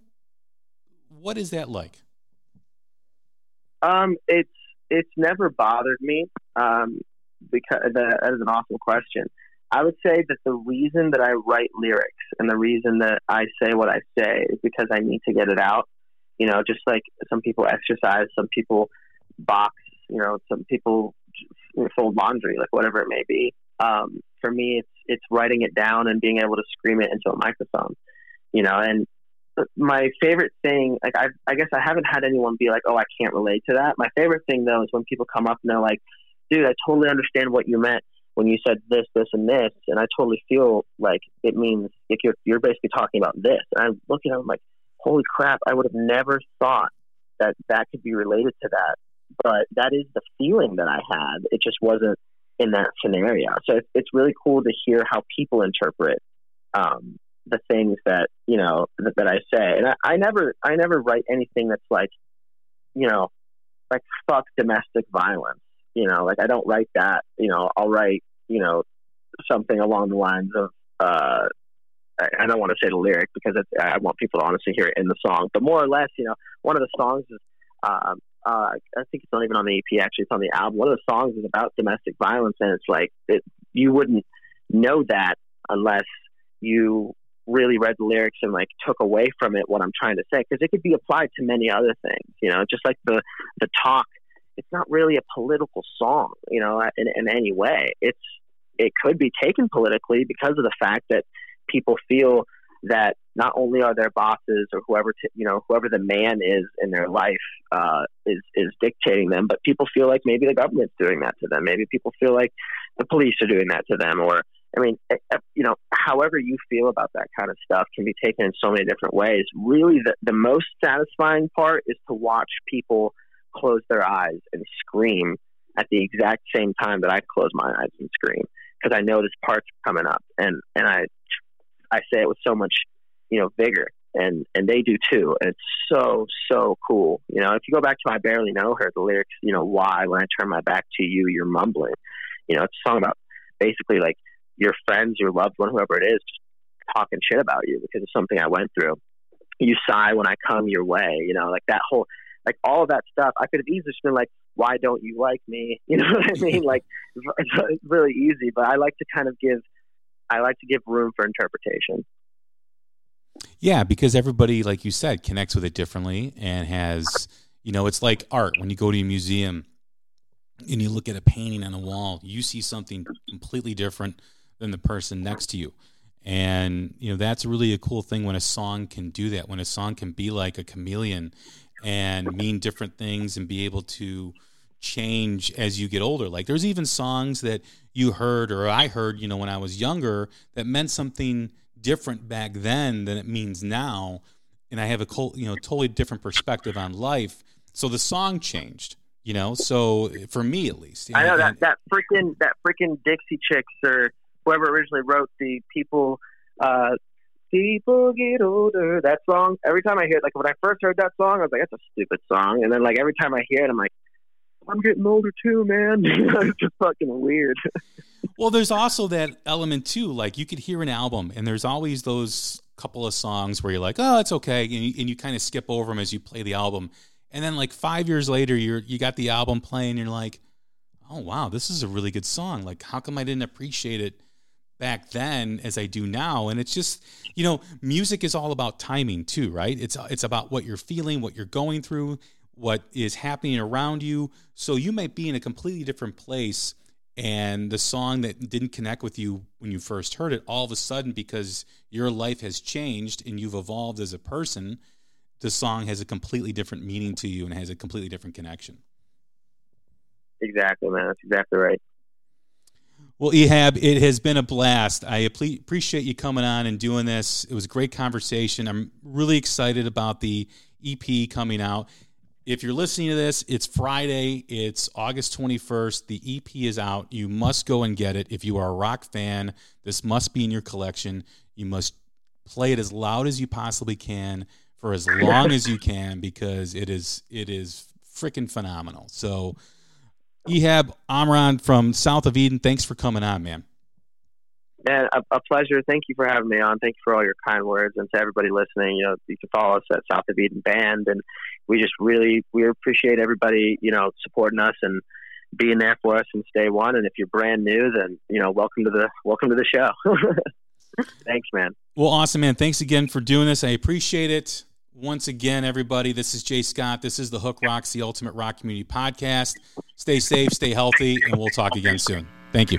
What is that like? Um, it's it's never bothered me um, because that, that is an awesome question. I would say that the reason that I write lyrics and the reason that I say what I say is because I need to get it out. You know, just like some people exercise, some people box, you know, some people fold laundry, like whatever it may be. Um, for me, it's it's writing it down and being able to scream it into a microphone. You know, and my favorite thing, like I, I guess I haven't had anyone be like, "Oh, I can't relate to that." My favorite thing though is when people come up and they're like, "Dude, I totally understand what you meant when you said this, this, and this," and I totally feel like it means if you're you're basically talking about this. And I look at them like, "Holy crap! I would have never thought that that could be related to that." But that is the feeling that I had. It just wasn't in that scenario. So it's, it's really cool to hear how people interpret um, the things that you know that, that I say. And I, I never I never write anything that's like you know like fuck domestic violence. You know, like I don't write that. You know, I'll write you know something along the lines of uh, I don't want to say the lyric because I want people to honestly hear it in the song, but more or less, you know, one of the songs is um, uh, I think it's not even on the EP. Actually, it's on the album. One of the songs is about domestic violence, and it's like it, you wouldn't know that unless you really read the lyrics and like took away from it what I'm trying to say because it could be applied to many other things. You know, just like the the talk. It's not really a political song, you know, in, in any way. It's it could be taken politically because of the fact that people feel that not only are their bosses or whoever t- you know whoever the man is in their life uh, is is dictating them, but people feel like maybe the government's doing that to them. Maybe people feel like the police are doing that to them, or I mean, eh, eh, you know, however you feel about that kind of stuff can be taken in so many different ways. Really, the, the most satisfying part is to watch people close their eyes and scream at the exact same time that I close my eyes and scream because I know this part's coming up, and and I I say it with so much you know vigor, and and they do too, and it's so so cool. You know, if you go back to I barely know her, the lyrics, you know, why when I turn my back to you, you're mumbling. You know, it's a song about basically like your friends, your loved one, whoever it is, just talking shit about you because of something I went through. You sigh when I come your way, you know, like that whole, like all of that stuff. I could have easily just been like, why don't you like me? <laughs> You know what I <laughs> mean? like, it's <laughs> really easy, but I like to kind of give, I like to give room for interpretation. Yeah, because everybody, like you said, connects with it differently and has, you know, it's like art. When you go to a museum and you look at a painting on a wall, you see something completely different than the person next to you. And you know that's really a cool thing when a song can do that. When a song can be like a chameleon and mean different things and be able to change as you get older. Like there's even songs that you heard or I heard, you know, when I was younger that meant something different back then than it means now, and I have a you know totally different perspective on life. So the song changed, you know. So for me at least, I know that that freaking that freaking Dixie Chicks or whoever originally wrote the people uh, people get older that song. Every time i hear it like when i first heard that song i was like that's a stupid song. And then like every time i hear it i'm like i'm getting older too man. <laughs> It's just fucking weird. <laughs> Well there's also that element too. Like you could hear an album and there's always those couple of songs where you're like oh it's okay and you, and you kind of skip over them as you play the album. And then like five years later you're you got the album playing and you're like oh wow this is a really good song. Like how come i didn't appreciate it back then as I do now. And it's just, you know, music is all about timing too, right? It's it's about what you're feeling, what you're going through, what is happening around you. So you might be in a completely different place and the song that didn't connect with you when you first heard it all of a sudden because your life has changed and you've evolved as a person the song has a completely different meaning to you and has a completely different connection exactly man that's exactly right well, Ehab, it has been a blast. I appreciate you coming on and doing this. It was a great conversation. I'm really excited about the EP coming out. If you're listening to this, it's Friday. It's August 21st. The EP is out. You must go and get it. If you are a rock fan, this must be in your collection. You must play it as loud as you possibly can for as long as you can because it is it is freaking phenomenal. So Ehab Omran from South of Eden, thanks for coming on, man. Man, a, a, pleasure. Thank you for having me on. Thank you for all your kind words, and to everybody listening. You know, you can follow us at South of Eden Band, and we just really we appreciate everybody you know supporting us and being there for us since day one. And if you're brand new, then you know, welcome to the welcome to the show. <laughs> Thanks, man. Well, awesome, man. Thanks again for doing this. I appreciate it. Once again, everybody, this is Jay Scott. This is the Hook Rocks, the Ultimate Rock Community Podcast. Stay safe, stay healthy, and we'll talk again soon. Thank you.